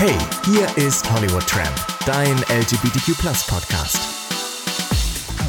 Hey, hier ist Hollywood Tramp, dein LGBTQ Podcast.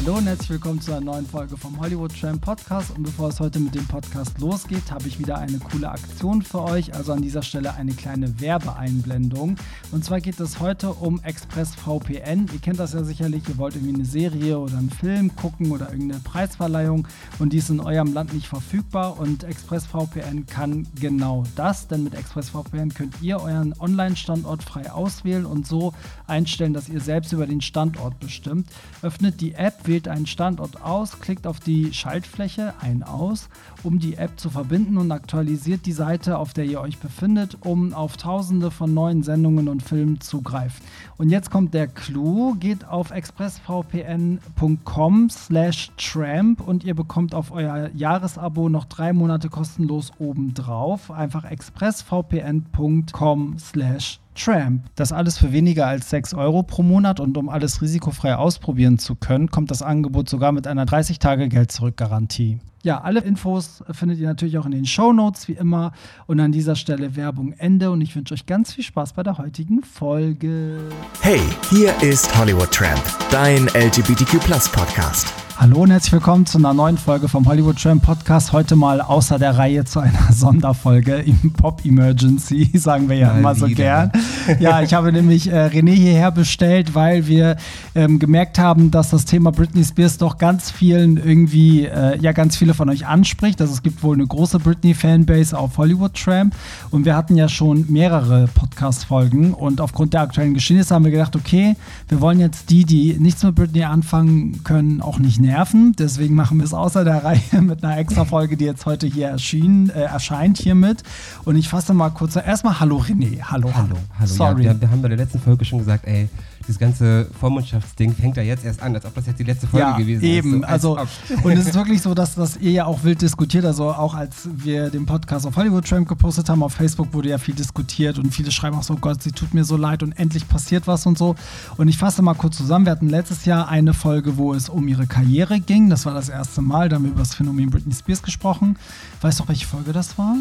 Hallo und herzlich willkommen zu einer neuen Folge vom Hollywood Tram Podcast. Und bevor es heute mit dem Podcast losgeht, habe ich wieder eine coole Aktion für euch. Also an dieser Stelle eine kleine Werbeeinblendung. Und zwar geht es heute um ExpressVPN. Ihr kennt das ja sicherlich. Ihr wollt irgendwie eine Serie oder einen Film gucken oder irgendeine Preisverleihung und die ist in eurem Land nicht verfügbar. Und ExpressVPN kann genau das, denn mit ExpressVPN könnt ihr euren Online-Standort frei auswählen und so einstellen, dass ihr selbst über den Standort bestimmt. Öffnet die App, wählt einen Standort aus, klickt auf die Schaltfläche ein aus, um die App zu verbinden und aktualisiert die Seite, auf der ihr euch befindet, um auf tausende von neuen Sendungen und Filmen zugreifen. Und jetzt kommt der Clou, geht auf expressvpn.com slash tramp und ihr bekommt auf euer Jahresabo noch drei Monate kostenlos obendrauf. Einfach expressvpn.com slash Tramp. Das alles für weniger als 6 Euro pro Monat und um alles risikofrei ausprobieren zu können, kommt das Angebot sogar mit einer 30-Tage-Geld-Zurück-Garantie. Ja, alle Infos findet ihr natürlich auch in den Show Notes wie immer. Und an dieser Stelle Werbung Ende und ich wünsche euch ganz viel Spaß bei der heutigen Folge. Hey, hier ist Hollywood Tramp, dein LGBTQ Podcast. Hallo und herzlich willkommen zu einer neuen Folge vom Hollywood Tram Podcast. Heute mal außer der Reihe zu einer Sonderfolge im Pop Emergency, sagen wir ja mal immer so wieder. gern. Ja, ich habe nämlich äh, René hierher bestellt, weil wir ähm, gemerkt haben, dass das Thema Britney Spears doch ganz vielen irgendwie, äh, ja, ganz viele von euch anspricht. Also es gibt wohl eine große Britney-Fanbase auf Hollywood Tramp und wir hatten ja schon mehrere Podcast-Folgen und aufgrund der aktuellen Geschehnisse haben wir gedacht, okay, wir wollen jetzt die, die nichts mit Britney anfangen können, auch nicht nerven. Deswegen machen wir es außer der Reihe mit einer extra Folge, die jetzt heute hier erschien, äh, erscheint hiermit. Und ich fasse mal kurz. Erstmal Hallo René. Hallo, hallo. Hallo, Sorry. Ja, wir, wir haben bei der letzten Folge schon gesagt, ey, dieses ganze Vormundschaftsding fängt ja jetzt erst an, als ob das jetzt die letzte Folge ja, gewesen eben. ist. So, also, und es ist wirklich so, dass, dass ihr ja auch wild diskutiert, also auch als wir den Podcast auf Hollywood Tramp gepostet haben, auf Facebook wurde ja viel diskutiert und viele schreiben auch so, Gott, sie tut mir so leid und endlich passiert was und so. Und ich fasse mal kurz zusammen, wir hatten letztes Jahr eine Folge, wo es um ihre Karriere ging, das war das erste Mal, da haben wir über das Phänomen Britney Spears gesprochen. Weißt du, welche Folge das war?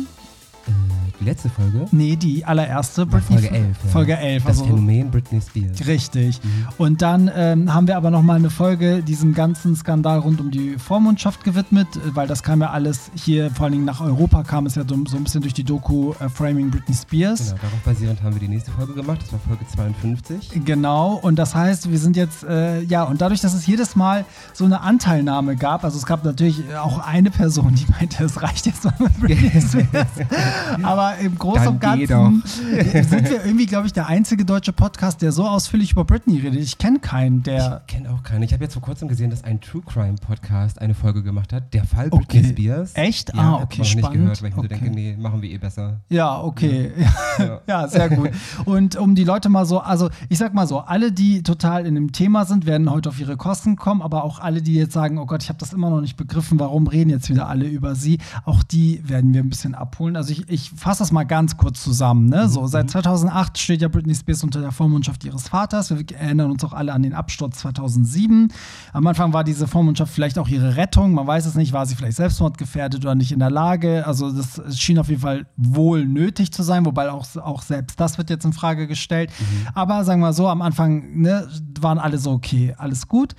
Äh, die letzte Folge? Nee, die allererste. Britney Folge 11. Ja. Folge 11. Das also, Phänomen Britney Spears. Richtig. Mhm. Und dann ähm, haben wir aber nochmal eine Folge diesem ganzen Skandal rund um die Vormundschaft gewidmet, weil das kam ja alles hier, vor allen Dingen nach Europa kam es ja so, so ein bisschen durch die Doku äh, Framing Britney Spears. Genau, darauf basierend haben wir die nächste Folge gemacht. Das war Folge 52. Genau. Und das heißt, wir sind jetzt, äh, ja, und dadurch, dass es jedes Mal so eine Anteilnahme gab, also es gab natürlich auch eine Person, die meinte, es reicht jetzt mal mit Britney Spears. Aber im Großen und Ganzen sind wir irgendwie, glaube ich, der einzige deutsche Podcast, der so ausführlich über Britney redet. Ich kenne keinen, der. Ich auch keinen. Ich habe jetzt vor kurzem gesehen, dass ein True Crime Podcast eine Folge gemacht hat. Der Fall Britney okay. Spears. Echt? Ja, ah, okay, spannend. nicht gehört, weil ich okay. mir so denke, nee, machen wir eh besser. Ja, okay. Ja. ja, sehr gut. Und um die Leute mal so, also ich sag mal so, alle, die total in dem Thema sind, werden heute auf ihre Kosten kommen, aber auch alle, die jetzt sagen, oh Gott, ich habe das immer noch nicht begriffen, warum reden jetzt wieder alle über sie, auch die werden wir ein bisschen abholen. Also ich, ich fasse das mal ganz kurz zusammen. Ne? So, seit 2008 steht ja Britney Spears unter der Vormundschaft ihres Vaters. Wir erinnern uns auch alle an den Absturz 2007. Am Anfang war diese Vormundschaft vielleicht auch ihre Rettung. Man weiß es nicht, war sie vielleicht selbstmordgefährdet oder nicht in der Lage. Also das schien auf jeden Fall wohl nötig zu sein, wobei auch, auch selbst das wird jetzt in Frage gestellt. Mhm. Aber sagen wir so, am Anfang ne, waren alle so, okay, alles gut.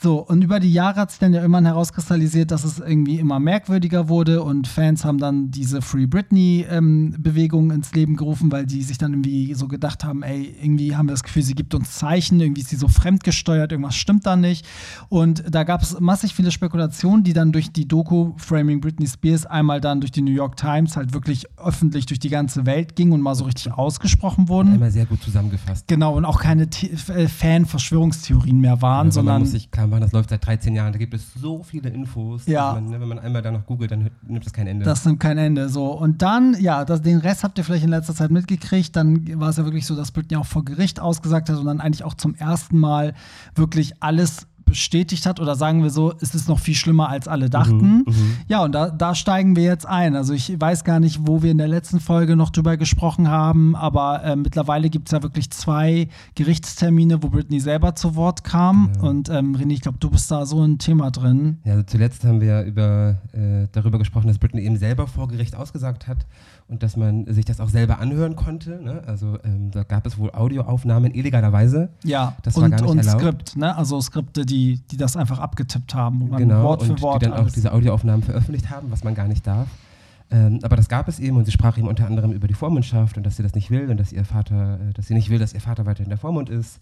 So, und über die Jahre hat sich dann ja irgendwann herauskristallisiert, dass es irgendwie immer merkwürdiger wurde und Fans haben dann diese Free Britney-Bewegung ähm, ins Leben gerufen, weil die sich dann irgendwie so gedacht haben, ey, irgendwie haben wir das Gefühl, sie gibt uns Zeichen, irgendwie ist sie so fremdgesteuert, irgendwas stimmt da nicht. Und da gab es massig viele Spekulationen, die dann durch die Doku Framing Britney Spears einmal dann durch die New York Times halt wirklich öffentlich durch die ganze Welt gingen und mal so richtig ausgesprochen wurden. Einmal sehr gut zusammengefasst. Genau, und auch keine äh, Fan-Verschwörungstheorien mehr waren, ja, sondern. Machen, das läuft seit 13 Jahren, da gibt es so viele Infos. Ja. Man, ne, wenn man einmal da noch googelt, dann nimmt das kein Ende. Das nimmt kein Ende. So. Und dann, ja, das, den Rest habt ihr vielleicht in letzter Zeit mitgekriegt. Dann war es ja wirklich so, dass Britney auch vor Gericht ausgesagt hat und dann eigentlich auch zum ersten Mal wirklich alles bestätigt hat oder sagen wir so, ist es noch viel schlimmer, als alle dachten. Mhm, mhm, ja, und da, da steigen wir jetzt ein. Also ich weiß gar nicht, wo wir in der letzten Folge noch drüber gesprochen haben, aber äh, mittlerweile gibt es ja wirklich zwei Gerichtstermine, wo Britney selber zu Wort kam. Genau. Und ähm, René, ich glaube, du bist da so ein Thema drin. Ja, also zuletzt haben wir über, äh, darüber gesprochen, dass Britney eben selber vor Gericht ausgesagt hat und dass man sich das auch selber anhören konnte. Ne? Also ähm, da gab es wohl Audioaufnahmen illegalerweise. Ja, das und, war gar nicht und erlaubt. Skript, ne? Also Skripte, die, die das einfach abgetippt haben, man genau, Wort für und Wort die dann auch alles- diese Audioaufnahmen veröffentlicht haben, was man gar nicht darf. Ähm, aber das gab es eben und sie sprach eben unter anderem über die Vormundschaft und dass sie das nicht will und dass ihr Vater, äh, dass sie nicht will, dass ihr Vater weiterhin der Vormund ist,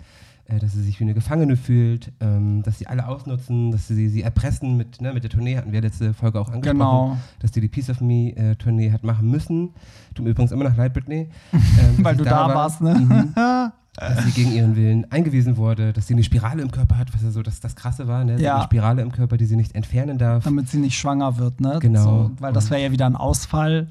äh, dass sie sich wie eine Gefangene fühlt, ähm, dass sie alle ausnutzen, dass sie sie erpressen mit, ne, mit der Tournee, hatten wir letzte Folge auch angesprochen, Genau. dass die die Piece of Me äh, Tournee hat machen müssen. Tut mir übrigens immer noch leid, Britney. ähm, Weil du da war. warst, ne? Mhm dass sie gegen ihren Willen eingewiesen wurde, dass sie eine Spirale im Körper hat, was ja so das, das Krasse war, ne? Ja. Eine Spirale im Körper, die sie nicht entfernen darf. Damit sie nicht schwanger wird, ne? Genau. So, weil das wäre ja wieder ein Ausfall.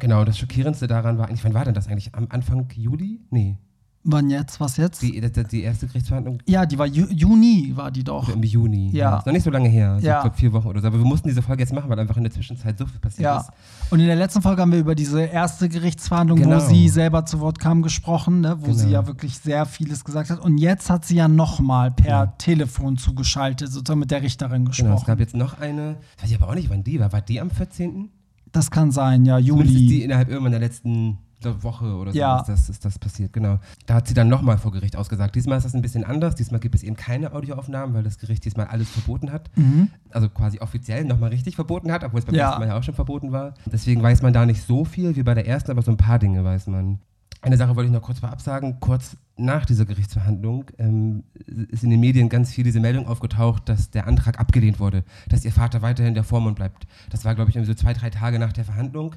Genau, das Schockierendste daran war eigentlich, wann war denn das eigentlich? Am Anfang Juli? Nee. Wann jetzt? Was jetzt? Die, die, die erste Gerichtsverhandlung ja, die war Ju Juni, war die doch. im Juni. Ja. Ist noch nicht so lange her. So, Ja. Ich glaube vier Wochen oder so. Aber wir mussten diese Folge jetzt machen, weil einfach in der Zwischenzeit so viel passiert Ja. ist. Und in der letzten Folge haben wir über diese erste Gerichtsverhandlung, Genau. wo sie selber zu Wort kam, gesprochen, ne? wo Genau. sie ja wirklich sehr vieles gesagt hat. Und jetzt hat sie ja nochmal per Ja. Telefon zugeschaltet, sozusagen mit der Richterin gesprochen. Genau, es gab jetzt noch eine, weiß ich aber auch nicht, wann die war. War die am 14.? das kann sein, ja, Zumindest ist die Juli. innerhalb irgendwann der letzten Woche oder so Ja. ist, das, ist das passiert, genau. Da hat sie dann nochmal vor Gericht ausgesagt. Diesmal ist das ein bisschen anders. Diesmal gibt es eben keine Audioaufnahmen, weil das Gericht diesmal alles verboten hat. Mhm. Also quasi offiziell nochmal richtig verboten hat, obwohl es beim Ja. letzten Mal ja auch schon verboten war. Deswegen weiß man da nicht so viel wie bei der ersten, aber so ein paar Dinge weiß man. Eine Sache wollte ich noch kurz vorab sagen. Kurz nach dieser Gerichtsverhandlung ähm, ist in den Medien ganz viel diese Meldung aufgetaucht, dass der Antrag abgelehnt wurde, dass ihr Vater weiterhin der Vormund bleibt. Das war, glaube ich, irgendwie so zwei, drei Tage nach der Verhandlung.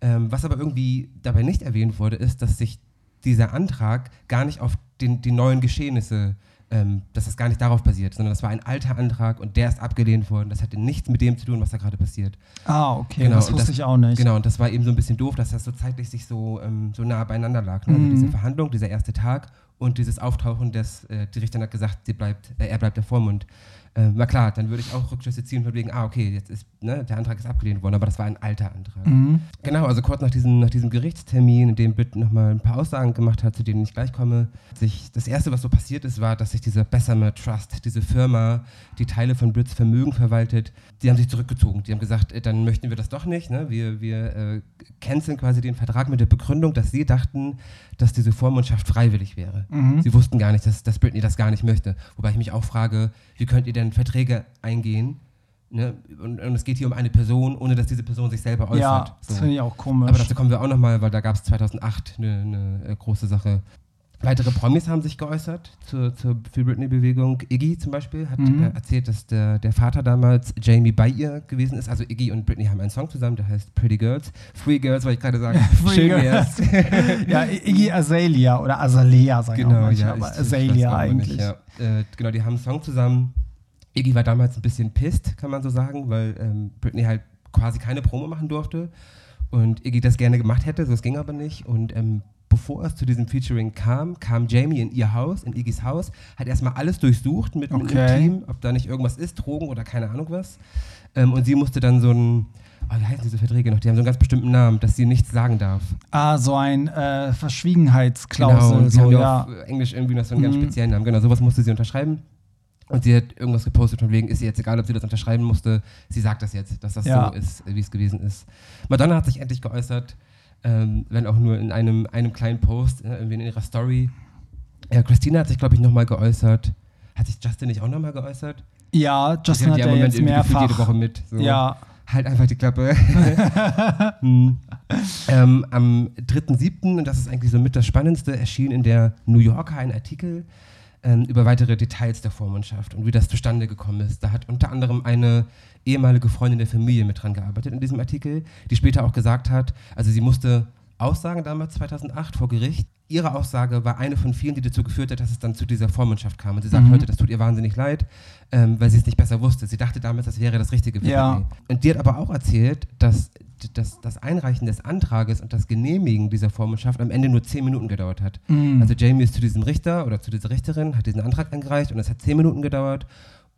Ähm, was aber irgendwie dabei nicht erwähnt wurde, ist, dass sich dieser Antrag gar nicht auf den, die neuen Geschehnisse, ähm, dass das gar nicht darauf basiert, sondern das war ein alter Antrag und der ist abgelehnt worden. Das hatte nichts mit dem zu tun, was da gerade passiert. Ah, okay, Genau, das wusste das- ich auch nicht. Genau, und das war eben so ein bisschen doof, dass das so zeitlich sich so, ähm, so nah beieinander lag. Ne? Mhm. Also diese Verhandlung, dieser erste Tag und dieses Auftauchen des, äh, die Richterin hat gesagt, sie bleibt, äh, er bleibt der Vormund. Äh, na klar, dann würde ich auch Rückschlüsse ziehen von wegen, ah, okay, jetzt ist, ne, der Antrag ist abgelehnt worden, aber das war ein alter Antrag. Mhm. Genau, also kurz nach diesem, nach diesem Gerichtstermin, in dem Bitt nochmal ein paar Aussagen gemacht hat, zu denen ich gleich komme. Sich, das erste, was so passiert ist, war, dass sich dieser Bessemer Trust, diese Firma, die Teile von Brits Vermögen verwaltet, die haben sich zurückgezogen. Die haben gesagt, äh, dann möchten wir das doch nicht. Ne? Wir, wir äh, canceln quasi den Vertrag mit der Begründung, dass sie dachten, dass diese Vormundschaft freiwillig wäre. Mhm. Sie wussten gar nicht, dass, dass Britney das gar nicht möchte. Wobei ich mich auch frage, wie könnt ihr denn Verträge eingehen? Ne? Und, und es geht hier um eine Person, ohne dass diese Person sich selber äußert. Ja, So. das finde ich auch komisch. Aber dazu kommen wir auch nochmal, weil da gab es 2008 eine, äh, große Sache. Weitere Promis haben sich geäußert zur, zur Free Britney-Bewegung. Iggy zum Beispiel hat Mhm. äh, erzählt, dass der, der Vater damals Jamie bei ihr gewesen ist. Also Iggy und Britney haben einen Song zusammen, der heißt Pretty Girls. Free Girls, wollte ich gerade sagen. Free Schön Girls. ja, Iggy Azalea oder Azalea, sagen auch Genau, manche, ja. aber ich- ich weiß Azalea eigentlich. Nicht, ja. äh, genau, die haben einen Song zusammen. Iggy war damals ein bisschen pisst, kann man so sagen, weil ähm, Britney halt quasi keine Promo machen durfte und Iggy das gerne gemacht hätte, so es ging aber nicht. Und ähm, bevor es zu diesem Featuring kam, kam Jamie in ihr Haus, in Iggys Haus, hat erstmal alles durchsucht mit, mit Okay. einem Team, ob da nicht irgendwas ist, Drogen oder keine Ahnung was. Ähm, und sie musste dann so ein, oh, wie heißen diese Verträge noch? Die haben so einen ganz bestimmten Namen, dass sie nichts sagen darf. Ah, so ein äh, Verschwiegenheitsklausel. Genau, und so, haben ja auf Englisch irgendwie noch so einen ganz Mhm. speziellen Namen. Genau, sowas musste sie unterschreiben. Und sie hat irgendwas gepostet von wegen, ist ihr jetzt egal, ob sie das unterschreiben musste. Sie sagt das jetzt, dass das Ja. so ist, wie es gewesen ist. Madonna hat sich endlich geäußert, ähm, wenn auch nur in einem, einem kleinen Post, äh, irgendwie in ihrer Story. Ja, Christina hat sich, glaube ich, nochmal geäußert. Hat sich Justin nicht auch nochmal geäußert? ja, Justin hat ja Moment jetzt gefühlt jede mehrfach. Woche mit. So. Ja, Halt einfach die Klappe. hm. ähm, am 3.7., und das ist eigentlich so mit das Spannendste, erschien in der New Yorker ein Artikel ähm, über weitere Details der Vormundschaft und wie das zustande gekommen ist. Da hat unter anderem eine ehemalige Freundin der Familie mit dran gearbeitet in diesem Artikel, die später auch gesagt hat, also sie musste aussagen damals 2008 vor Gericht. Ihre Aussage war eine von vielen, die dazu geführt hat, dass es dann zu dieser Vormundschaft kam. Und sie sagt Mhm. heute, das tut ihr wahnsinnig leid, ähm, weil sie es nicht besser wusste. Sie dachte damals, das wäre das Richtige für Ja. Britney. Und die hat aber auch erzählt, dass das, das Einreichen des Antrages und das Genehmigen dieser Vormundschaft am Ende nur zehn Minuten gedauert hat. Mhm. Also Jamie ist zu diesem Richter oder zu dieser Richterin, hat diesen Antrag eingereicht und es hat zehn Minuten gedauert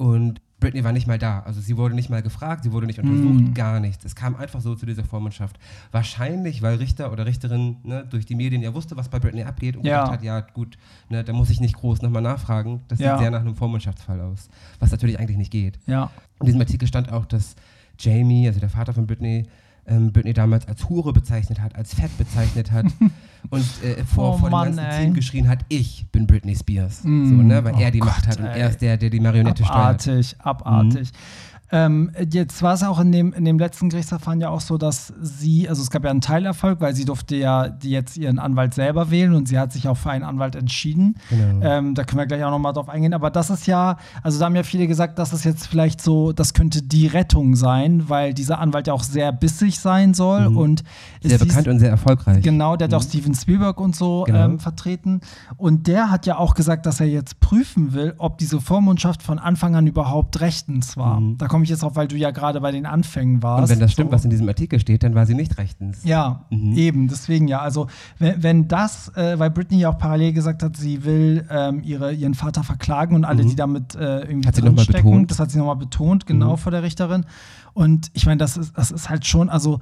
und Britney war nicht mal da. Also sie wurde nicht mal gefragt, sie wurde nicht untersucht, Mhm. gar nichts. Es kam einfach so zu dieser Vormundschaft. Wahrscheinlich, weil Richter oder Richterin ne, durch die Medien ja wusste, was bei Britney abgeht und Ja. gedacht hat, ja gut, ne, da muss ich nicht groß nochmal nachfragen. Das Ja. sieht sehr nach einem Vormundschaftsfall aus. Was natürlich eigentlich nicht geht. ja. In diesem Artikel stand auch, dass Jamie, also der Vater von Britney, ähm, Britney damals als Hure bezeichnet hat, als fett bezeichnet hat und äh, vor, Oh vor Mann, dem ganzen ey. Team geschrien hat, ich bin Britney Spears. Mm, so, ne? Weil oh er die Macht Gott, hat und ey. er ist der, der die Marionette steuert. Abartig, abartig. Ähm, jetzt war es auch in dem, in dem letzten Gerichtsverfahren ja auch so, dass sie, also es gab ja einen Teilerfolg, weil sie durfte ja jetzt ihren Anwalt selber wählen und sie hat sich auch für einen Anwalt entschieden. Genau. Ähm, da können wir gleich auch nochmal drauf eingehen. Aber das ist ja, also da haben ja viele gesagt, das ist jetzt vielleicht so, das könnte die Rettung sein, weil dieser Anwalt ja auch sehr bissig sein soll und Mhm. Sehr es hieß- bekannt und sehr erfolgreich. Genau, der hat auch Steven Spielberg und so Genau. ähm, vertreten. Und der hat ja auch gesagt, dass er jetzt prüfen will, ob diese Vormundschaft von Anfang an überhaupt rechtens war. Da komme ich jetzt drauf, weil du ja gerade bei den Anfängen warst. Mhm. Und wenn das stimmt, So. was in diesem Artikel steht, dann war sie nicht rechtens. Ja, Mhm. eben, deswegen ja. Also, wenn, wenn das, äh, weil Britney ja auch parallel gesagt hat, sie will ähm, ihre, ihren Vater verklagen und alle, die damit äh, irgendwie Mhm. Hat sie noch mal betont. Mhm. das hat sie nochmal betont, genau vor der Richterin. Und ich meine, das ist, das ist halt schon, also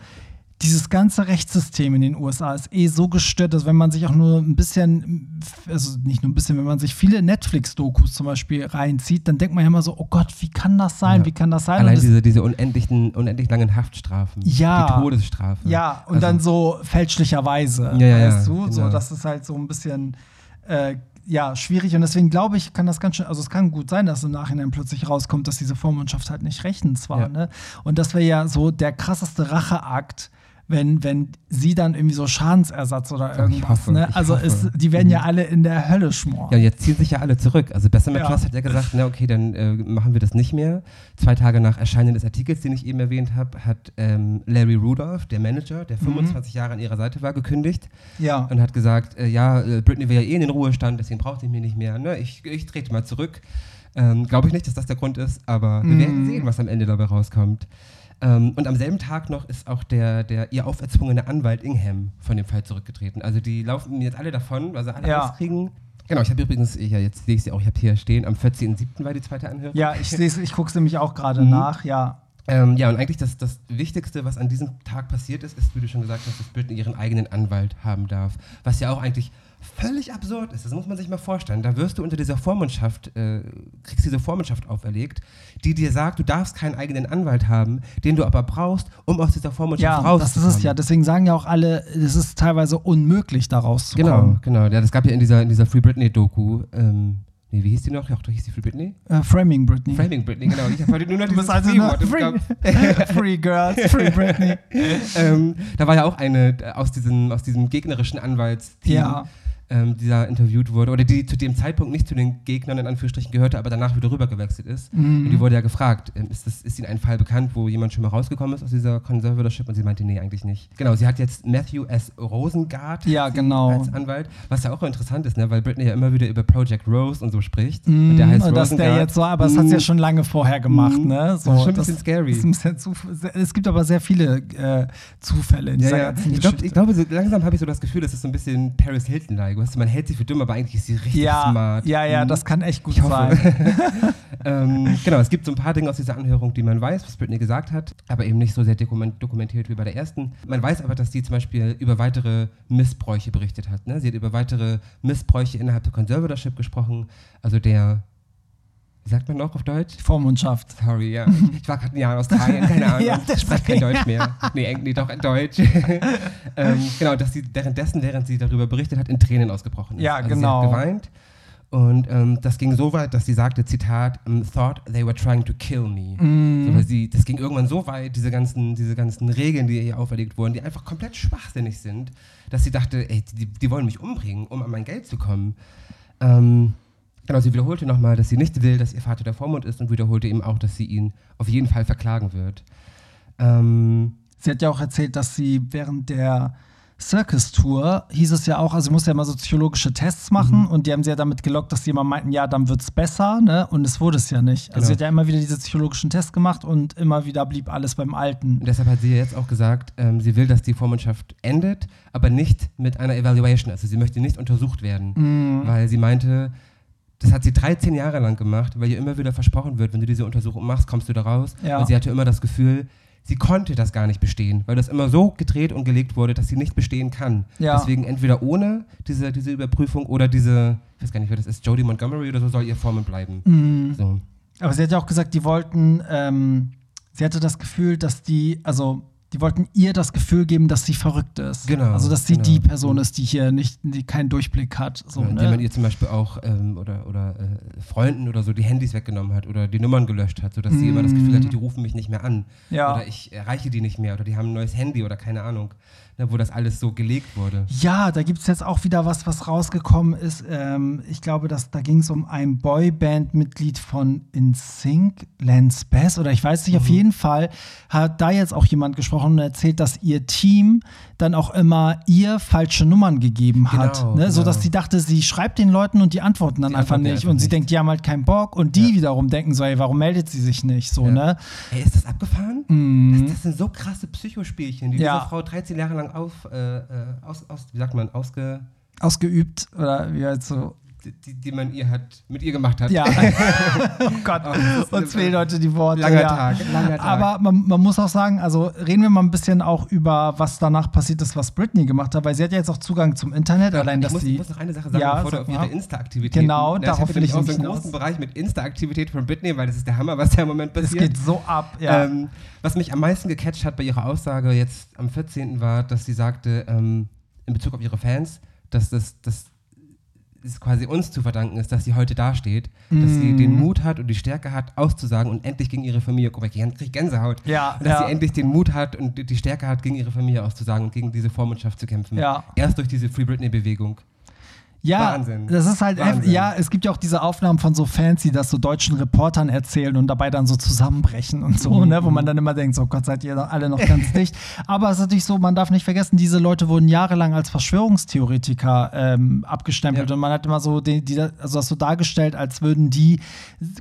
dieses ganze Rechtssystem in den USA ist eh so gestört, dass wenn man sich auch nur ein bisschen, also nicht nur ein bisschen, wenn man sich viele Netflix-Dokus zum Beispiel reinzieht, dann denkt man ja immer so, oh Gott, wie kann das sein? Ja. Wie kann das sein? Allein es- diese, diese unendlichen, unendlich langen Haftstrafen. Ja. Die Todesstrafe. Ja, und Also- dann so fälschlicherweise, Ja, ja, weißt du? So, genau. das ist halt so ein bisschen äh, ja, schwierig. Und deswegen glaube ich, kann das ganz schön, also es kann gut sein, dass im Nachhinein plötzlich rauskommt, dass diese Vormundschaft halt nicht rechtens war. Ja. Ne? Und das wäre ja so der krasseste Racheakt. Wenn, wenn sie dann irgendwie so Schadensersatz oder irgendwas, hoffe, ne? Also es, die werden ja alle in der Hölle schmoren. Ja, jetzt ziehen sich ja alle zurück. Also Bessemer Ja. Trust hat ja gesagt, na okay, dann äh, machen wir das nicht mehr. Zwei Tage nach Erscheinen des Artikels, den ich eben erwähnt habe, hat ähm, Larry Rudolph, der Manager, der 25 Jahre an ihrer Seite war, gekündigt Ja. und hat gesagt, äh, ja, äh, Britney will ja eh in den Ruhestand, deswegen braucht sie mich nicht mehr. Ne? Ich, ich trete mal zurück. Ähm, Glaube ich nicht, dass das der Grund ist, aber wir werden sehen, was am Ende dabei rauskommt. Ähm, und am selben Tag noch ist auch der, der ihr auferzwungene Anwalt Ingham von dem Fall zurückgetreten. Also die laufen jetzt alle davon, weil sie alle Ja. Angst kriegen. Genau, ich habe übrigens, ja, jetzt sehe ich sie auch, ich habe hier stehen, am 14.07. war die zweite Anhörung. Ja, ich sehe ich gucke es nämlich auch gerade Mhm. nach, ja. Ähm, ja, und eigentlich das, das Wichtigste, was an diesem Tag passiert ist, ist, wie du schon gesagt hast, dass Britney ihren eigenen Anwalt haben darf. Was ja auch eigentlich völlig absurd ist. Das muss man sich mal vorstellen. Da wirst du unter dieser Vormundschaft, äh, kriegst diese Vormundschaft auferlegt, die dir sagt, du darfst keinen eigenen Anwalt haben, den du aber brauchst, um aus dieser Vormundschaft Ja, das rauszukommen. ist es ja. Deswegen sagen ja auch alle, es ist teilweise unmöglich, da Genau, rauszukommen. genau. Ja, das gab ja in dieser, in dieser Free Britney-Doku, ähm, nee, wie hieß die noch? Ja, doch hieß die Free Britney? Äh, Framing Britney. Framing Britney, genau. Ich habe heute nur noch dieses also im free, free Girls, Free Britney. ähm, da war ja auch eine äh, aus diesem, aus diesem gegnerischen Anwaltsteam, Ja. Ähm, die da interviewt wurde, oder die zu dem Zeitpunkt nicht zu den Gegnern in Anführungsstrichen gehörte, aber danach wieder rübergewechselt ist. Mhm. Und die wurde ja gefragt, ähm, ist, das, ist Ihnen ein Fall bekannt, wo jemand schon mal rausgekommen ist aus dieser Conservatorship? Und sie meinte, nee, eigentlich nicht. Genau, sie hat jetzt Matthew S. Rosengart Ja, genau. als Anwalt, was ja auch interessant ist, ne? weil Britney ja immer wieder über Project Rose und so spricht. Mm, und der heißt und dass der Rosengart. jetzt so, aber das hat sie ja Mm. schon lange vorher gemacht, ne? So, Das ist schon ein bisschen scary. ist ein bisschen zu, es gibt aber sehr viele äh, Zufälle in Ja, dieser ja. ganzen Ich, glaub, Geschichte. ich glaube, so langsam habe ich so das Gefühl, das ist so ein bisschen Paris Hilton-like. Weißt du, man hält sie für dumm, aber eigentlich ist sie richtig ja, smart. ja, ja, Mhm. das kann echt gut Ich sein. ähm, genau, es gibt so ein paar Dinge aus dieser Anhörung, die man weiß, was Britney gesagt hat, aber eben nicht so sehr dokument dokumentiert wie bei der ersten. Man weiß aber, dass sie zum Beispiel über weitere Missbräuche berichtet hat. Ne? Sie hat über weitere Missbräuche innerhalb der Conservatorship gesprochen, also der, sagt man noch auf Deutsch? Vormundschaft. Sorry, ja. Ich war gerade ein Jahr in Australien, keine Ahnung. Ja, ich spreche kein Deutsch mehr. Nee, nee doch Deutsch. ähm, genau, dass sie währenddessen, während sie darüber berichtet hat, in Tränen ausgebrochen ist. Ja, also genau. Sie hat geweint. Und ähm, das ging so weit, dass sie sagte, Zitat, "Um, thought they were trying to kill me. Mm. So, weil sie, das ging irgendwann so weit, diese ganzen, diese ganzen Regeln, die ihr auferlegt wurden, die einfach komplett schwachsinnig sind, dass sie dachte, ey, die, die wollen mich umbringen, um an mein Geld zu kommen. Ähm, genau, sie wiederholte nochmal, dass sie nicht will, dass ihr Vater der Vormund ist und wiederholte eben auch, dass sie ihn auf jeden Fall verklagen wird. Ähm, Sie hat ja auch erzählt, dass sie während der Circus-Tour hieß es ja auch, also sie muss ja immer so psychologische Tests machen Mhm. und die haben sie ja damit gelockt, dass die immer meinten, ja, dann wird's besser, ne? Und es wurde es ja nicht. Also Genau. sie hat ja immer wieder diese psychologischen Tests gemacht und immer wieder blieb alles beim Alten. Und deshalb hat sie ja jetzt auch gesagt, ähm, sie will, dass die Vormundschaft endet, aber nicht mit einer Evaluation. Also sie möchte nicht untersucht werden, Mhm. weil sie meinte, das hat sie 13 Jahre lang gemacht, weil ihr immer wieder versprochen wird, wenn du diese Untersuchung machst, kommst du da raus. Ja. Und sie hatte immer das Gefühl, sie konnte das gar nicht bestehen, weil das immer so gedreht und gelegt wurde, dass sie nicht bestehen kann. Ja. Deswegen entweder ohne diese, diese Überprüfung oder diese, ich weiß gar nicht, wer das ist, Jodie Montgomery oder so, soll ihr Vormund bleiben. Mhm. So. Aber sie hat ja auch gesagt, die wollten, ähm, sie hatte das Gefühl, dass die, also die wollten ihr das Gefühl geben, dass sie verrückt ist. Genau, Also, dass sie genau. die Person ist, die hier nicht, die keinen Durchblick hat. So, Ja, ne? indem man ihr zum Beispiel auch ähm, oder, oder äh, Freunden oder so die Handys weggenommen hat oder die Nummern gelöscht hat, sodass sie immer das Gefühl hatte, die rufen mich nicht mehr an. Mm. Ja. Oder ich erreiche die nicht mehr oder die haben ein neues Handy oder keine Ahnung, ne, wo das alles so gelegt wurde. Ja, da gibt es jetzt auch wieder was, was rausgekommen ist. Ähm, ich glaube, dass, da ging es um ein Boyband-Mitglied von InSync, Lance Bass, oder ich weiß nicht, Mhm. auf jeden Fall hat da jetzt auch jemand gesprochen und erzählt, dass ihr Team dann auch immer ihr falsche Nummern gegeben hat. Genau, ne? So genau. dass sie dachte, sie schreibt den Leuten und die antworten dann Die einfach antworten nicht. einfach und sie nicht. denkt, die haben halt keinen Bock. Und die Ja. wiederum denken so, ey, warum meldet sie sich nicht? So, Ja. ne? Ey, ist das abgefahren? Mhm. Das, das sind so krasse Psychospielchen, die Ja. diese Frau 13 Jahre lang auf, äh, äh, aus, aus, wie sagt man, ausge, Ausgeübt oder wie halt so. Die, die man ihr hat, mit ihr gemacht hat. Ja. oh Gott, Oh, uns fehlen heute die Worte. Langer ja. Tag, langer Tag. Aber man, man muss auch sagen, also reden wir mal ein bisschen auch über, was danach passiert ist, was Britney gemacht hat, weil sie hat ja jetzt auch Zugang zum Internet, allein ich dass muss, sie. muss noch eine Sache sagen, Ja, bevor du sag auf mal. ihre Insta-Aktivitäten. Genau, Ja, darauf ich will ich auch so einen großen. Bereich mit Insta-Aktivität von Britney, weil das ist der Hammer, was da im Moment es passiert. geht so ab, ja. Ähm, was mich am meisten gecatcht hat bei ihrer Aussage jetzt am 14. war, dass sie sagte, ähm, in Bezug auf ihre Fans, dass das, das es quasi uns zu verdanken ist, dass sie heute dasteht, dass sie den Mm. Mut hat und die Stärke hat, auszusagen und endlich gegen ihre Familie, guck mal, ich krieg Gänsehaut, Ja, und dass ja. sie endlich den Mut hat und die Stärke hat, gegen ihre Familie auszusagen und gegen diese Vormundschaft zu kämpfen. Ja. Erst durch diese Free Britney-Bewegung. Ja, Wahnsinn. das ist halt, Wahnsinn. ja, es gibt ja auch diese Aufnahmen von so Fans, die das so deutschen Reportern erzählen und dabei dann so zusammenbrechen und so, Mhm. ne, wo man dann immer denkt, so Gott seid ihr alle noch ganz dicht. Aber es ist natürlich so, man darf nicht vergessen, diese Leute wurden jahrelang als Verschwörungstheoretiker ähm, abgestempelt Ja. und man hat immer so, die, die, also das so dargestellt, als würden die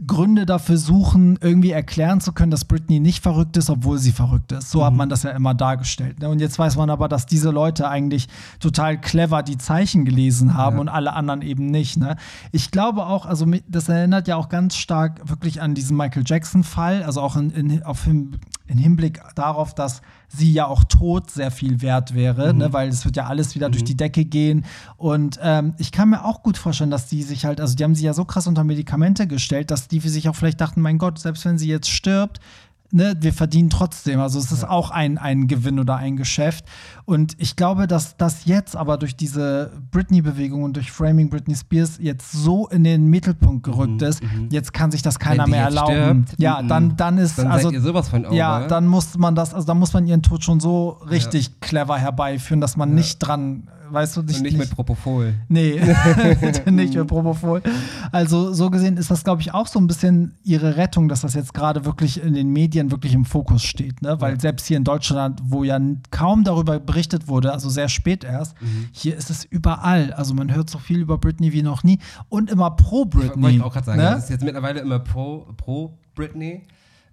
Gründe dafür suchen, irgendwie erklären zu können, dass Britney nicht verrückt ist, obwohl sie verrückt ist. So hat Mhm. man das ja immer dargestellt. Ne? Und jetzt weiß man aber, dass diese Leute eigentlich total clever die Zeichen gelesen haben Ja. und alle anderen eben nicht. Ne? Ich glaube auch, also das erinnert ja auch ganz stark wirklich an diesen Michael Jackson-Fall, also auch in, in, auf in Hinblick darauf, dass sie ja auch tot sehr viel wert wäre, Mhm. ne? weil es wird ja alles wieder durch die Decke gehen. Und ähm, ich kann mir auch gut vorstellen, dass die sich halt, also die haben sie ja so krass unter Medikamente gestellt, dass die für sich auch vielleicht dachten, mein Gott, selbst wenn sie jetzt stirbt, Ne, wir verdienen trotzdem. Also es ist auch ein, ein Gewinn oder ein Geschäft. Und ich glaube, dass das jetzt aber durch diese Britney-Bewegung und durch Framing Britney Spears jetzt so in den Mittelpunkt gerückt ist, jetzt kann sich das keiner Mhm, mehr erlauben. stirbt, ja, mhm. dann, dann ist Dann also sowas von over. ja, dann muss man das, also da muss man ihren Tod schon so richtig clever herbeiführen, dass man nicht dran, weißt du, und nicht mit Propofol. Nee, nicht mit Propofol. Also so gesehen ist das, glaube ich, auch so ein bisschen ihre Rettung, dass das jetzt gerade wirklich in den Medien wirklich im Fokus steht. Ne? Weil Ja. selbst hier in Deutschland, wo ja kaum darüber berichtet wurde, also sehr spät erst, Mhm. hier ist es überall. Also man hört so viel über Britney wie noch nie und immer pro Britney. Wollte ich auch gerade sagen. ne? Das ist jetzt mittlerweile immer pro, pro Britney.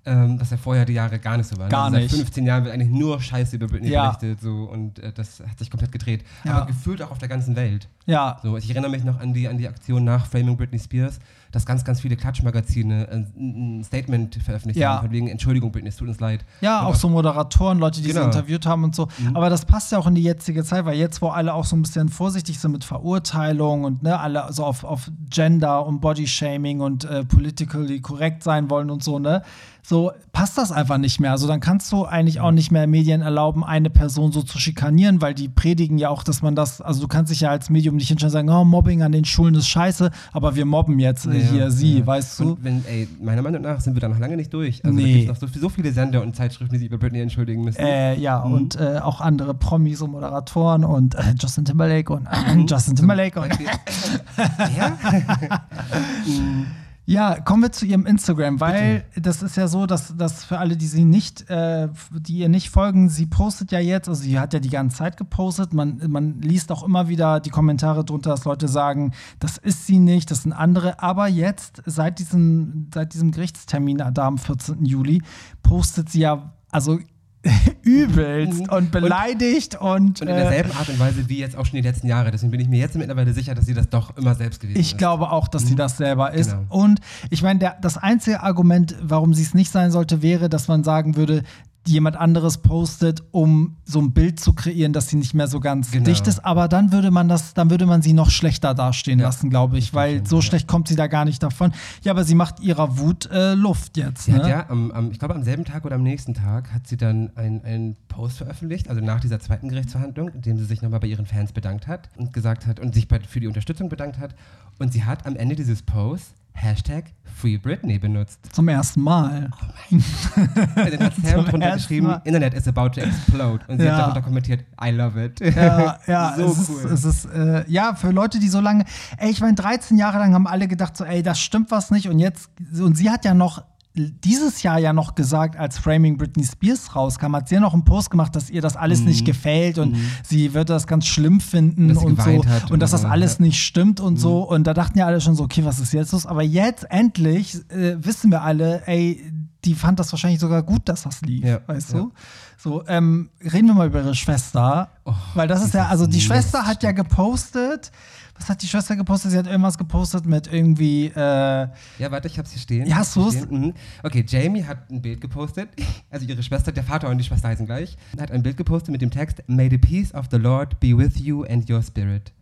Ähm, was ja vorher die Jahre gar nicht so war. Gar also nicht. Seit 15 Jahren wird eigentlich nur Scheiße über Britney Ja. berichtet. So, und äh, das hat sich komplett gedreht. Ja. Aber gefühlt auch auf der ganzen Welt. Ja, So, ich erinnere mich noch an die, an die Aktion nach Framing Britney Spears, dass ganz, ganz viele Klatschmagazine ein, ein Statement veröffentlicht Ja. haben, von wegen Entschuldigung, Britney, es tut uns leid. Ja, Und auch so Moderatoren, Leute, die sie Genau. interviewt haben und so. Aber das passt ja auch in die jetzige Zeit, weil jetzt, wo alle auch so ein bisschen vorsichtig sind mit Verurteilung und ne, alle so auf, auf Gender und Bodyshaming und äh, politically korrekt sein wollen und so, ne? So passt das einfach nicht mehr. Also dann kannst du eigentlich auch nicht mehr Medien erlauben, eine Person so zu schikanieren, weil die predigen ja auch, dass man das, also du kannst dich ja als Medium nicht hinstellen und sagen, oh, Mobbing an den Schulen ist scheiße, aber wir mobben jetzt äh, Ja, hier sie, ja. weißt du? Und wenn, ey, meiner Meinung nach sind wir da noch lange nicht durch. Also Nee. da gibt es noch so, viele Sender und Zeitschriften, die sich über Britney entschuldigen müssen. Äh, ja, Mhm. und äh, auch andere Promis und Moderatoren und äh, Justin Timberlake und äh, Mhm. Justin Timberlake. Und, ja? ja, kommen wir zu ihrem Instagram, weil das ist ja so, dass, dass für alle, die sie nicht, äh, die ihr nicht folgen, sie postet ja jetzt, also sie hat ja die ganze Zeit gepostet. Man, man liest auch immer wieder die Kommentare drunter, dass Leute sagen, das ist sie nicht, das sind andere. Aber jetzt, seit diesem, seit diesem Gerichtstermin da am 14. Juli, postet sie ja, also übelst und beleidigt und, Und in äh, derselben Art und Weise wie jetzt auch schon die letzten Jahre. Deswegen bin ich mir jetzt mittlerweile sicher, dass sie das doch immer selbst gewesen Ich ist. glaube auch, dass sie das selber ist. Genau. Und ich meine, der- das einzige Argument, warum sie es nicht sein sollte, wäre, dass man sagen würde, jemand anderes postet, um so ein Bild zu kreieren, dass sie nicht mehr so ganz Genau. dicht ist. Aber dann würde man das, dann würde man sie noch schlechter dastehen Ja, lassen, glaube ich, weil so ja. schlecht kommt sie da gar nicht davon. Ja, aber sie macht ihrer Wut äh, Luft jetzt. Ne? ja, am, am, ich glaube am selben Tag oder am nächsten Tag hat sie dann einen Post veröffentlicht, also nach dieser zweiten Gerichtsverhandlung, in dem sie sich nochmal bei ihren Fans bedankt hat und gesagt hat und sich bei, für die Unterstützung bedankt hat. Und sie hat am Ende dieses Posts Hashtag Free Britney benutzt. Zum ersten Mal. Und dann hat Sam drunter geschrieben, Mal. Internet is about to explode. Und sie Ja. hat darunter kommentiert, I love it. Ja, ja, so es cool. ist, es ist äh, ja für Leute, die so lange, ey, ich meine, 13 Jahre lang haben alle gedacht, so, ey, das stimmt was nicht. Und jetzt, und sie hat ja noch dieses Jahr ja noch gesagt, als Framing Britney Spears rauskam, hat sie ja noch einen Post gemacht, dass ihr das alles nicht gefällt und sie wird das ganz schlimm finden Mhm. Und so hat und und dass das alles. Mhm. nicht stimmt und so und da dachten ja alle schon so, okay, was ist jetzt los? Aber jetzt endlich äh, wissen wir alle, ey, die fand das wahrscheinlich sogar gut, dass das lief, Ja, weißt ja. So, ähm, reden wir mal über ihre Schwester, weil das ist ja, also die. Schwester hat ja gepostet, was hat die Schwester gepostet? Sie hat irgendwas gepostet mit irgendwie, äh, Ja, warte, ich hab's hier stehen. Ja, hast du's? Mhm. Okay, Jamie hat ein Bild gepostet. Also ihre Schwester, der Vater und die Schwester heißen gleich. Hat ein Bild gepostet mit dem Text May the peace of the Lord be with you and your spirit.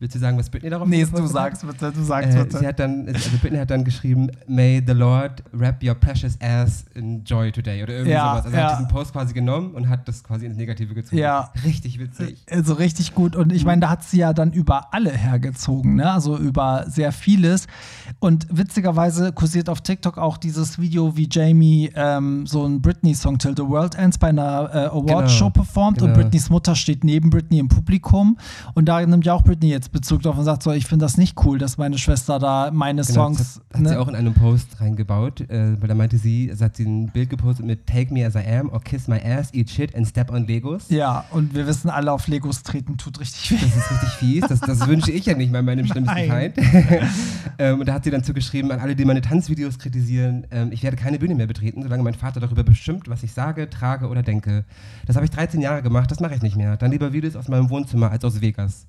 Willst du sagen, was Britney darauf nee, du sagst bitte, du sagst Äh, bitte. sie hat dann, also Britney hat dann geschrieben, May the Lord wrap your precious ass in joy today oder irgendwie Ja, sowas. Also ja. hat diesen Post quasi genommen und hat das quasi ins Negative gezogen. Ja. Richtig witzig. Also richtig gut. Und ich meine, da hat sie ja dann über alle hergezogen, ne? Also über sehr vieles. Und witzigerweise kursiert auf TikTok auch dieses Video, wie Jamie ähm, so einen Britney-Song Till the World Ends bei einer äh, Award-Show Genau, performt und genau. Britneys Mutter steht neben Britney im Publikum. Und da nimmt ja auch Britney jetzt Bezug drauf und sagt so, ich finde das nicht cool, dass meine Schwester da meine Genau, Songs. das hat, hat ne? sie auch in einem Post reingebaut, äh, weil da meinte sie, also hat sie ein Bild gepostet mit Take me as I am or kiss my ass, eat shit and step on Legos. ja, und wir wissen alle, auf Legos treten tut richtig weh. Das ist richtig fies. Das, das wünsche ich ja nicht mal meinem schlimmsten. Feind. ähm, und da hat sie dann zugeschrieben, an alle, die meine Tanzvideos kritisieren, ähm, ich werde keine Bühne mehr betreten, solange mein Vater darüber bestimmt, was ich sage, trage oder denke. Das habe ich 13 Jahre gemacht, das mache ich nicht mehr. Dann lieber Videos aus meinem Wohnzimmer als aus Vegas.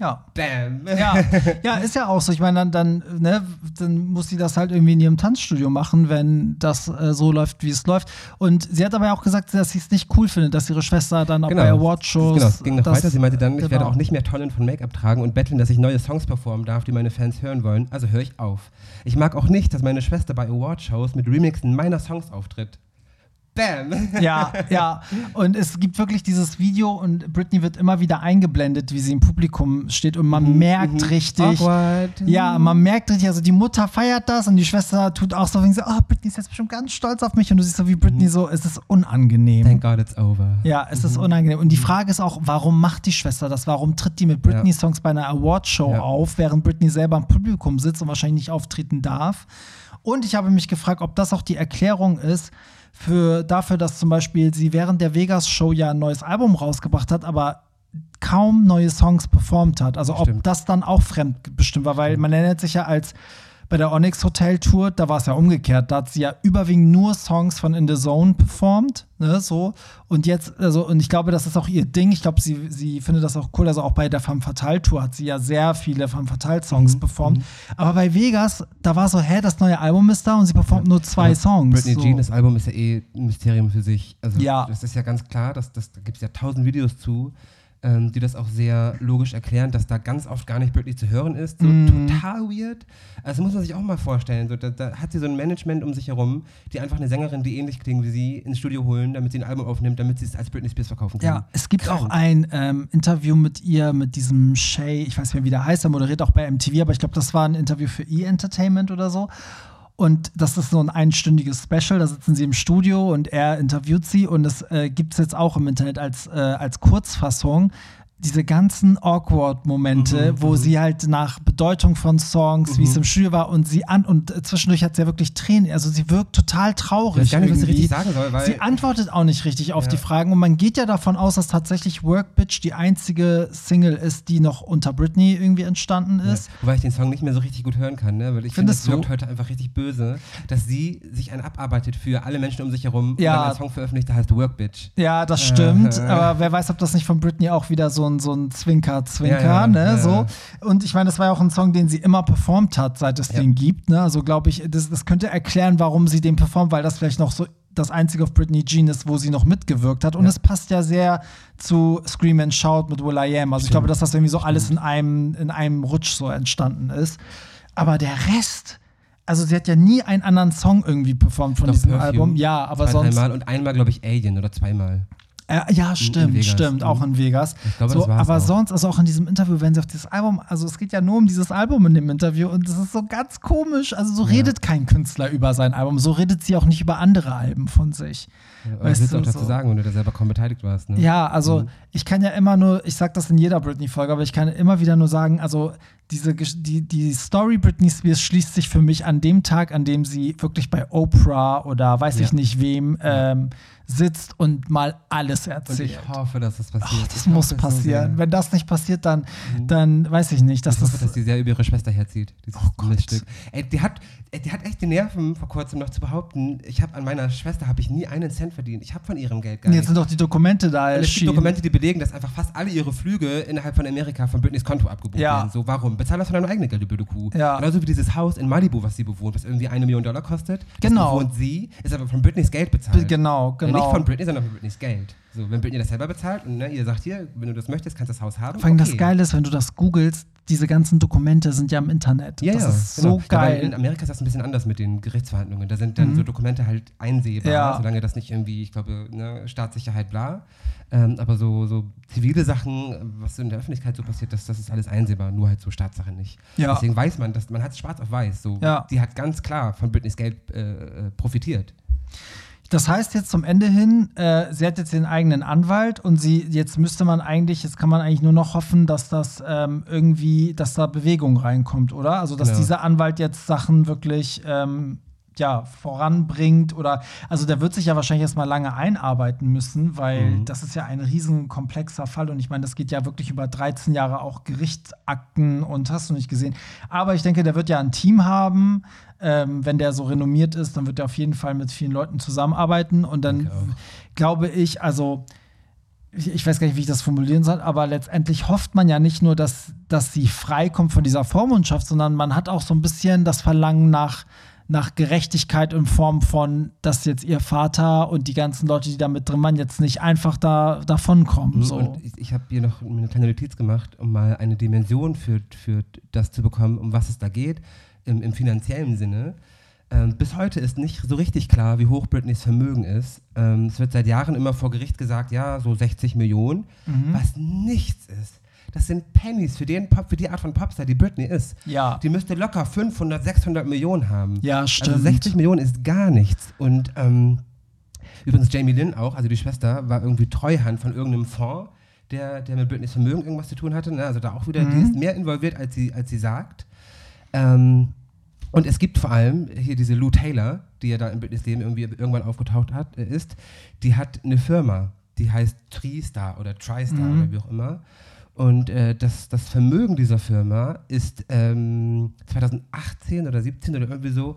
Ja. Bam. Ja, ja, ist ja auch so. Ich meine, dann, dann, ne, dann muss sie das halt irgendwie in ihrem Tanzstudio machen, wenn das äh, so läuft, wie es läuft. Und sie hat aber ja auch gesagt, dass sie es nicht cool findet, dass ihre Schwester dann auch bei Awardshows. Genau, es ging noch das- weiter. Sie meinte dann, ich werde genau. auch nicht mehr Tonnen von Make-up tragen und betteln, dass ich neue Songs performen darf, die meine Fans hören wollen. Also höre ich auf. Ich mag auch nicht, dass meine Schwester bei Awardshows mit Remixen meiner Songs auftritt. Ja, ja. Und es gibt wirklich dieses Video und Britney wird immer wieder eingeblendet, wie sie im Publikum steht und man merkt richtig. Awkward. Ja, man merkt richtig, also die Mutter feiert das und die Schwester tut auch so, wie so, oh, Britney ist jetzt bestimmt ganz stolz auf mich und du siehst so, wie Britney so, es ist unangenehm. Thank God it's over. Ja, es ist unangenehm. Und die Frage ist auch, warum macht die Schwester das? Warum tritt die mit Britney-Songs bei einer Awardshow Ja. auf, während Britney selber im Publikum sitzt und wahrscheinlich nicht auftreten darf? Und ich habe mich gefragt, ob das auch die Erklärung ist für, dafür, dass zum Beispiel sie während der Vegas-Show ja ein neues Album rausgebracht hat, aber kaum neue Songs performt hat. Also ob Stimmt. das dann auch fremdbestimmt war, weil man erinnert sich ja als bei der Onyx Hotel Tour, da war es ja umgekehrt. Da hat sie ja überwiegend nur Songs von In the Zone performt, ne, so. Und jetzt, also, und ich glaube, das ist auch ihr Ding. Ich glaube, sie, sie findet das auch cool. Also auch bei der Femme Fatale Tour hat sie ja sehr viele Femme Fatale Songs Mhm, performt. Aber bei Vegas, da war so, hä, das neue Album ist da und sie performt nur zwei Aber Songs. Britney so. Jean, das Album ist ja eh ein Mysterium für sich. Also Ja. das ist ja ganz klar, dass, dass, da gibt es ja tausend Videos zu, ähm, die das auch sehr logisch erklären, dass da ganz oft gar nicht Britney zu hören ist. So Mhm. total weird. Also muss man sich auch mal vorstellen. So, da, da hat sie so ein Management um sich herum, die einfach eine Sängerin, die ähnlich klingt wie sie, ins Studio holen, damit sie ein Album aufnimmt, damit sie es als Britney Spears verkaufen kann. Ja, es gibt Krank. auch ein ähm, Interview mit ihr, mit diesem Shay, ich weiß nicht mehr, wie der heißt, er moderiert auch bei MTV, aber ich glaube, das war ein Interview für E-Entertainment oder so. Und das ist so ein einstündiges Special, da sitzen sie im Studio und er interviewt sie und das äh, gibt es jetzt auch im Internet als, äh, als Kurzfassung. Diese ganzen Awkward-Momente, Mhm, wo sie halt nach Bedeutung von Songs, wie es im Studio war und sie an und äh, zwischendurch hat sie ja wirklich Tränen, also sie wirkt total traurig. Ich weiß gar nicht, was sie irgendwie. richtig sagen soll, weil Sie antwortet auch nicht richtig auf Ja. die Fragen und man geht ja davon aus, dass tatsächlich Work Bitch die einzige Single ist, die noch unter Britney irgendwie entstanden Ja, ist. wobei ich den Song nicht mehr so richtig gut hören kann, ne? weil ich finde, es wirkt heute einfach richtig böse, dass sie sich einen abarbeitet für alle Menschen um sich herum Ja. und dann einen Song veröffentlicht, der heißt Work Bitch. Ja, das stimmt. Äh. Aber wer weiß, ob das nicht von Britney auch wieder so ein, so ein Zwinker-Zwinker, Ja, ja, ne? ja, so. Und ich meine, das war ja auch ein Song, den sie immer performt hat, seit es den gibt. Ne? Also glaube ich, das, das könnte erklären, warum sie den performt, weil das vielleicht noch so das einzige auf Britney Jean ist, wo sie noch mitgewirkt hat. Und es passt ja sehr zu Scream and Shout mit Will I Am. Also ich Stimmt. glaube, dass das irgendwie so alles in einem, in einem Rutsch so entstanden ist. Aber der Rest, also sie hat ja nie einen anderen Song irgendwie performt von Doch, diesem Perfume. Album. Ja, aber Zwei, sonst. dreimal und einmal, glaube ich, Alien oder zweimal. Äh, ja, stimmt, Vegas. stimmt, auch in Vegas. Ich glaube, so, das war's aber auch. sonst, also auch in diesem Interview, wenn sie auf dieses Album, also es geht ja nur um dieses Album in dem Interview und das ist so ganz komisch. Also so redet kein Künstler über sein Album, so redet sie auch nicht über andere Alben von sich. Was willst du auch dazu so. sagen, wenn du da selber kaum beteiligt warst? Ne? Ja, also Mhm. ich kann ja immer nur, ich sag das in jeder Britney-Folge, aber ich kann immer wieder nur sagen, also diese, die, die Story Britney Spears schließt sich für mich an dem Tag, an dem sie wirklich bei Oprah oder weiß ich Ja. nicht wem ähm, sitzt und mal alles Und erzählt. ich hoffe, dass das passiert. Ach, das Ich muss hoffe so passieren. Wenn das nicht passiert, dann, Mhm. dann weiß ich nicht, dass ich hoffe, das. dass die sehr über ihre Schwester herzieht. Dieses Oh Gott. Miststück. Ey, die hat, die hat echt die Nerven, vor kurzem noch zu behaupten, ich habe an meiner Schwester habe ich nie einen Cent verdient. Ich habe von ihrem Geld gar Jetzt nichts. sind doch die Dokumente da Und es gibt erschienen. Dokumente, die belegen, dass einfach fast alle ihre Flüge innerhalb von Amerika von Britneys Konto abgebucht Ja. werden. So, warum? Bezahl das von deinem eigenen Geld, du blöde Kuh. Ja. Genauso wie dieses Haus in Malibu, was sie bewohnt, was irgendwie eine Million Dollar kostet. Genau. Das bewohnt sie, ist aber von Britneys Geld bezahlt. Genau, Ja, Nicht genau. von Britney, sondern von Britneys Geld. So, wenn Britney das selber bezahlt und ne, ihr sagt hier, wenn du das möchtest, kannst du das Haus haben. Vor allem das okay. Geile ist, wenn du das googelst, diese ganzen Dokumente sind ja im Internet. Ja, das ja, ist genau. so geil. In Amerika ist das ein bisschen anders mit den Gerichtsverhandlungen. Da sind dann Mhm. so Dokumente halt einsehbar, Ja. solange das nicht irgendwie, ich glaube, ne, Staatssicherheit, bla. Ähm, aber so, so zivile Sachen, was in der Öffentlichkeit so passiert, das, das ist alles einsehbar, nur halt so Staatssachen nicht. Ja. Deswegen weiß man, dass man hat es schwarz auf weiß. So. Die hat ganz klar von Britneys Geld äh, äh, profitiert. Das heißt jetzt zum Ende hin, äh, sie hat jetzt den eigenen Anwalt und sie jetzt müsste man eigentlich, jetzt kann man eigentlich nur noch hoffen, dass das ähm, irgendwie, dass da Bewegung reinkommt, oder? Also dass Genau. dieser Anwalt jetzt Sachen wirklich ähm, ja, voranbringt oder also der wird sich ja wahrscheinlich erstmal lange einarbeiten müssen, weil Mhm. das ist ja ein riesen komplexer Fall und ich meine, das geht ja wirklich über 13 Jahre auch Gerichtsakten und hast du nicht gesehen. Aber ich denke, der wird ja ein Team haben. Ähm, wenn der so renommiert ist, dann wird er auf jeden Fall mit vielen Leuten zusammenarbeiten und dann auch. glaube ich, also ich, ich weiß gar nicht, wie ich das formulieren soll, aber letztendlich hofft man ja nicht nur, dass, dass sie freikommt von dieser Vormundschaft, sondern man hat auch so ein bisschen das Verlangen nach, nach Gerechtigkeit in Form von, dass jetzt ihr Vater und die ganzen Leute, die da mit drin waren, jetzt nicht einfach da davonkommen. So. Mhm, Und ich, ich habe hier noch eine kleine Notiz gemacht, um mal eine Dimension für, für das zu bekommen, um was es da geht, im, im finanziellen Sinne. Ähm, bis heute ist nicht so richtig klar, wie hoch Britneys Vermögen ist. Ähm, es wird seit Jahren immer vor Gericht gesagt, ja, so 60 Millionen, Mhm. was nichts ist. Das sind Pennies für, den Pop, für die Art von Popstar, die Britney ist. Ja. Die müsste locker 500, 600 Millionen haben. Ja, stimmt. Also 60 Millionen ist gar nichts. Und ähm, übrigens Jamie Lynn auch, also die Schwester, war irgendwie Treuhand von irgendeinem Fonds, der, der mit Britneys Vermögen irgendwas zu tun hatte. Ne? Also da auch wieder, die Mhm. ist mehr involviert, als sie, als sie sagt. Ähm, und es gibt vor allem hier diese Lou Taylor, die ja da in Britneys Leben irgendwie irgendwann aufgetaucht hat, äh, ist, die hat eine Firma, die heißt TriStar oder TriStar Mhm. oder wie auch immer. Und äh, das, das Vermögen dieser Firma ist ähm, 2018 oder 17 oder irgendwie so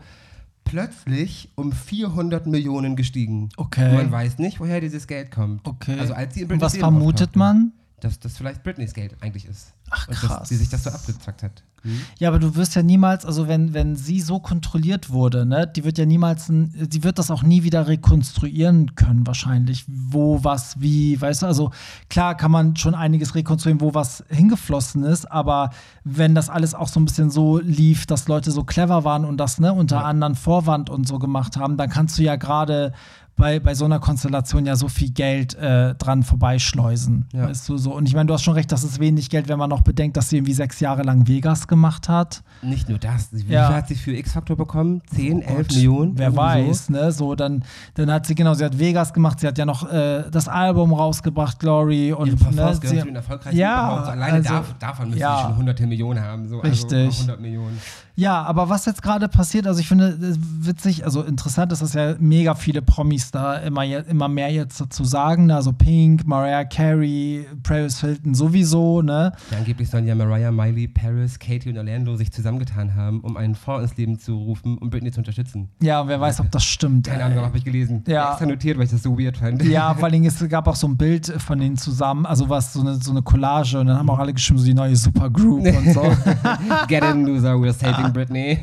plötzlich um 400 Millionen gestiegen. Okay. Und man weiß nicht, woher dieses Geld kommt. Okay. Also als sie in Und was vermutet man? Dass das vielleicht Britneys Geld eigentlich ist. Ach, Und krass. dass sie sich das so abgezwackt hat. Hm? Ja, aber du wirst ja niemals, also wenn, wenn sie so kontrolliert wurde, ne, die wird ja niemals, die wird das auch nie wieder rekonstruieren können, wahrscheinlich, wo, was, wie, weißt du, also klar kann man schon einiges rekonstruieren, wo was hingeflossen ist, aber wenn das alles auch so ein bisschen so lief, dass Leute so clever waren und das, ne, unter Ja. anderen Vorwand und so gemacht haben, dann kannst du ja gerade bei, bei so einer Konstellation ja so viel Geld äh, dran vorbeischleusen. Ja. Weißt du so. Und ich meine, du hast schon recht, das ist wenig Geld, wenn man noch bedenkt, dass sie irgendwie sechs Jahre lang Vegas gemacht hat. Nicht nur das. Wie Ja. viel hat sie für X-Factor bekommen? 10, Oh 11 Gott, Millionen? Wer weiß, ne? So, dann, dann hat sie, genau, sie hat Vegas gemacht, sie hat ja noch äh, das Album rausgebracht, Glory. So. Und Ihre ne, gehören sie, zu den erfolgreichsten Ja, überhaupt. So Alleine also- dav davon müssen ja. sie schon hunderte Millionen haben. So, Richtig. Also 100 Millionen. Ja, aber was jetzt gerade passiert, also ich finde es witzig, also interessant ist, dass ja mega viele Promis da immer, immer mehr jetzt dazu sagen, ne? also Pink, Mariah Carey, Paris Hilton sowieso, ne? Ja, angeblich sollen ja Mariah, Miley, Paris, Katie und Orlando sich zusammengetan haben, um einen Fonds ins Leben zu rufen, um Britney zu unterstützen. Ja, und wer weiß, ob das stimmt. Keine Ahnung, habe ich gelesen. Ja. Extra notiert, weil ich das so weird fand. Ja, vor allem, es gab auch so ein Bild von denen zusammen, also was, so eine, so eine Collage und dann haben auch alle geschrieben, so die neue Supergroup und so. Get in, loser, we're saving Britney.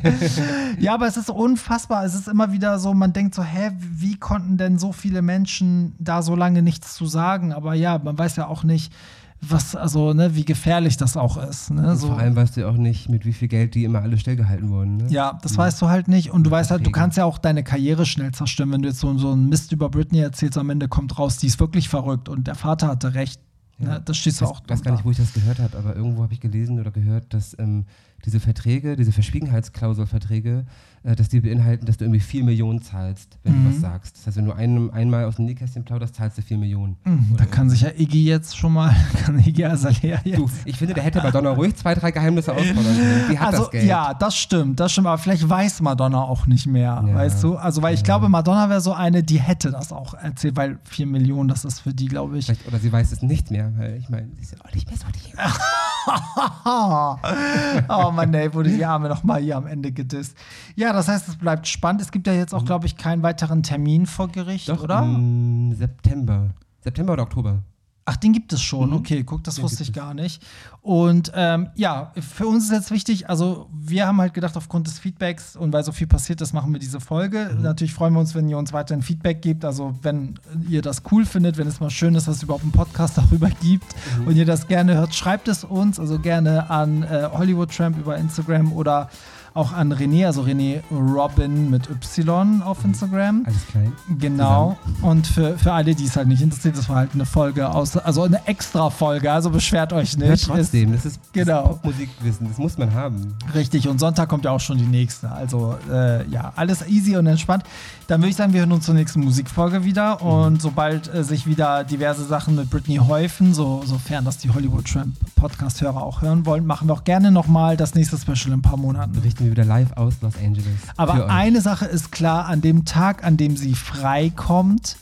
ja, aber es ist unfassbar. Es ist immer wieder so, man denkt so, hä, wie konnten denn so viele Menschen da so lange nichts zu sagen? Aber ja, man weiß ja auch nicht, was, also, ne, wie gefährlich das auch ist. Ne? So. Vor allem weißt du ja auch nicht, mit wie viel Geld die immer alle stillgehalten wurden. Ne? Ja, das weißt du halt nicht. Und du weißt halt, du kannst ja auch deine Karriere schnell zerstören, wenn du jetzt so, so einen Mist über Britney erzählst, am Ende kommt raus, die ist wirklich verrückt und der Vater hatte recht. Ja. Ne? Das stehst du auch. Ich weiß gar nicht, wo ich das gehört habe, aber irgendwo habe ich gelesen oder gehört, dass ähm, diese Verträge, diese Verschwiegenheitsklauselverträge, äh, dass die beinhalten, dass du irgendwie 4 Millionen zahlst, wenn Mhm. du was sagst. Das heißt, wenn du einem, einmal aus dem Nähkästchen plauderst, zahlst du 4 Millionen. Mhm, Da kann sich ja Iggy jetzt schon mal, kann Iggy Azalea jetzt. Du, ich finde, der hätte Madonna ruhig zwei, drei Geheimnisse ausfordern können. Die hat also, das Geld. ja, das stimmt, das stimmt, aber vielleicht weiß Madonna auch nicht mehr, Ja. weißt du? Also, weil ich Ja. glaube, Madonna wäre so eine, die hätte das auch erzählt, weil 4 Millionen, das ist für die, glaube ich. Vielleicht, oder sie weiß es nicht mehr, weil ich meine, sie ist ja auch nicht mehr so die. oh Mann, ey, wurde die Arme noch mal hier am Ende gedisst. Ja, das heißt, es bleibt spannend. Es gibt ja jetzt auch, glaube ich, keinen weiteren Termin vor Gericht, Doch, oder? im September. September oder Oktober? Ach, den gibt es schon. Mhm. Okay, guck, das Den wusste ich gar nicht. Und ähm, ja, für uns ist jetzt wichtig, also wir haben halt gedacht, aufgrund des Feedbacks und weil so viel passiert ist, machen wir diese Folge. Mhm. Natürlich freuen wir uns, wenn ihr uns weiterhin Feedback gebt. Also wenn ihr das cool findet, wenn es mal schön ist, dass es überhaupt einen Podcast darüber gibt Mhm. und ihr das gerne hört, schreibt es uns. Also gerne an äh, Hollywood Tramp über Instagram oder auch an René, also René Robin mit Y auf Instagram. Alles klein. Genau. Und für, für alle, die es halt nicht interessiert, das war halt eine Folge aus, also eine extra Folge, also beschwert euch nicht. Hört trotzdem, das ist, das Genau. ist Popmusikwissen, das muss man haben. Richtig. Und Sonntag kommt ja auch schon die nächste. Also äh, ja, alles easy und entspannt. Dann würde ich sagen, wir hören uns zur nächsten Musikfolge wieder. Und sobald äh, sich wieder diverse Sachen mit Britney häufen, so, sofern das die Hollywood Tramp Podcast-Hörer auch hören wollen, machen wir auch gerne nochmal das nächste Special in ein paar Monaten. Berichten wir wieder live aus Los Angeles. Aber eine Sache ist klar, an dem Tag, an dem sie frei kommt,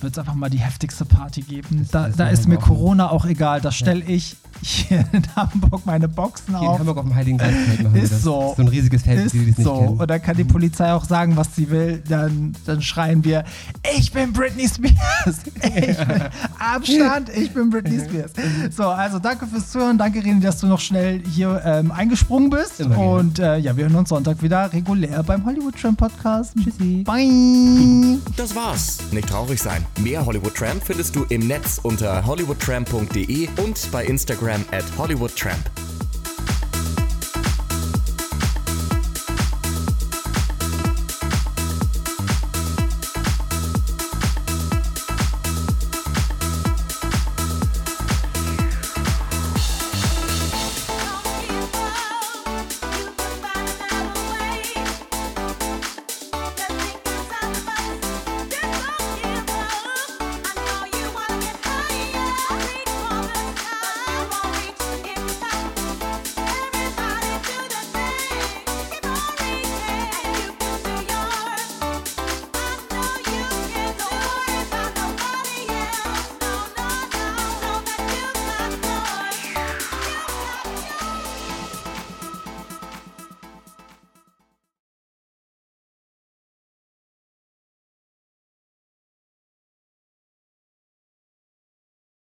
wird es einfach mal die heftigste Party geben. Das- Da, das da ist mir. Corona auch egal. Da stelle ich hier in Hamburg meine Boxen Hier in auf. Hamburg auf dem Heiligen Geistfeld machen wir Ist das. so. So ein riesiges Feld, für die, die Ist nicht so. kennen. Und dann kann die Polizei auch sagen, was sie will. Dann, dann schreien wir, ich bin Britney Spears. Ich bin, Abstand, ich bin Britney Spears. So, also danke fürs Zuhören. Danke, René, dass du noch schnell hier ähm, eingesprungen bist. Immer. Und äh, ja, wir hören uns Sonntag wieder regulär beim Hollywood Tramp Podcast. Tschüssi. Bye. Das war's. Nicht traurig sein. Mehr Hollywood Tramp findest du im Netz unter hollywoodtramp.de und bei Instagram Instagram at Hollywood Tramp.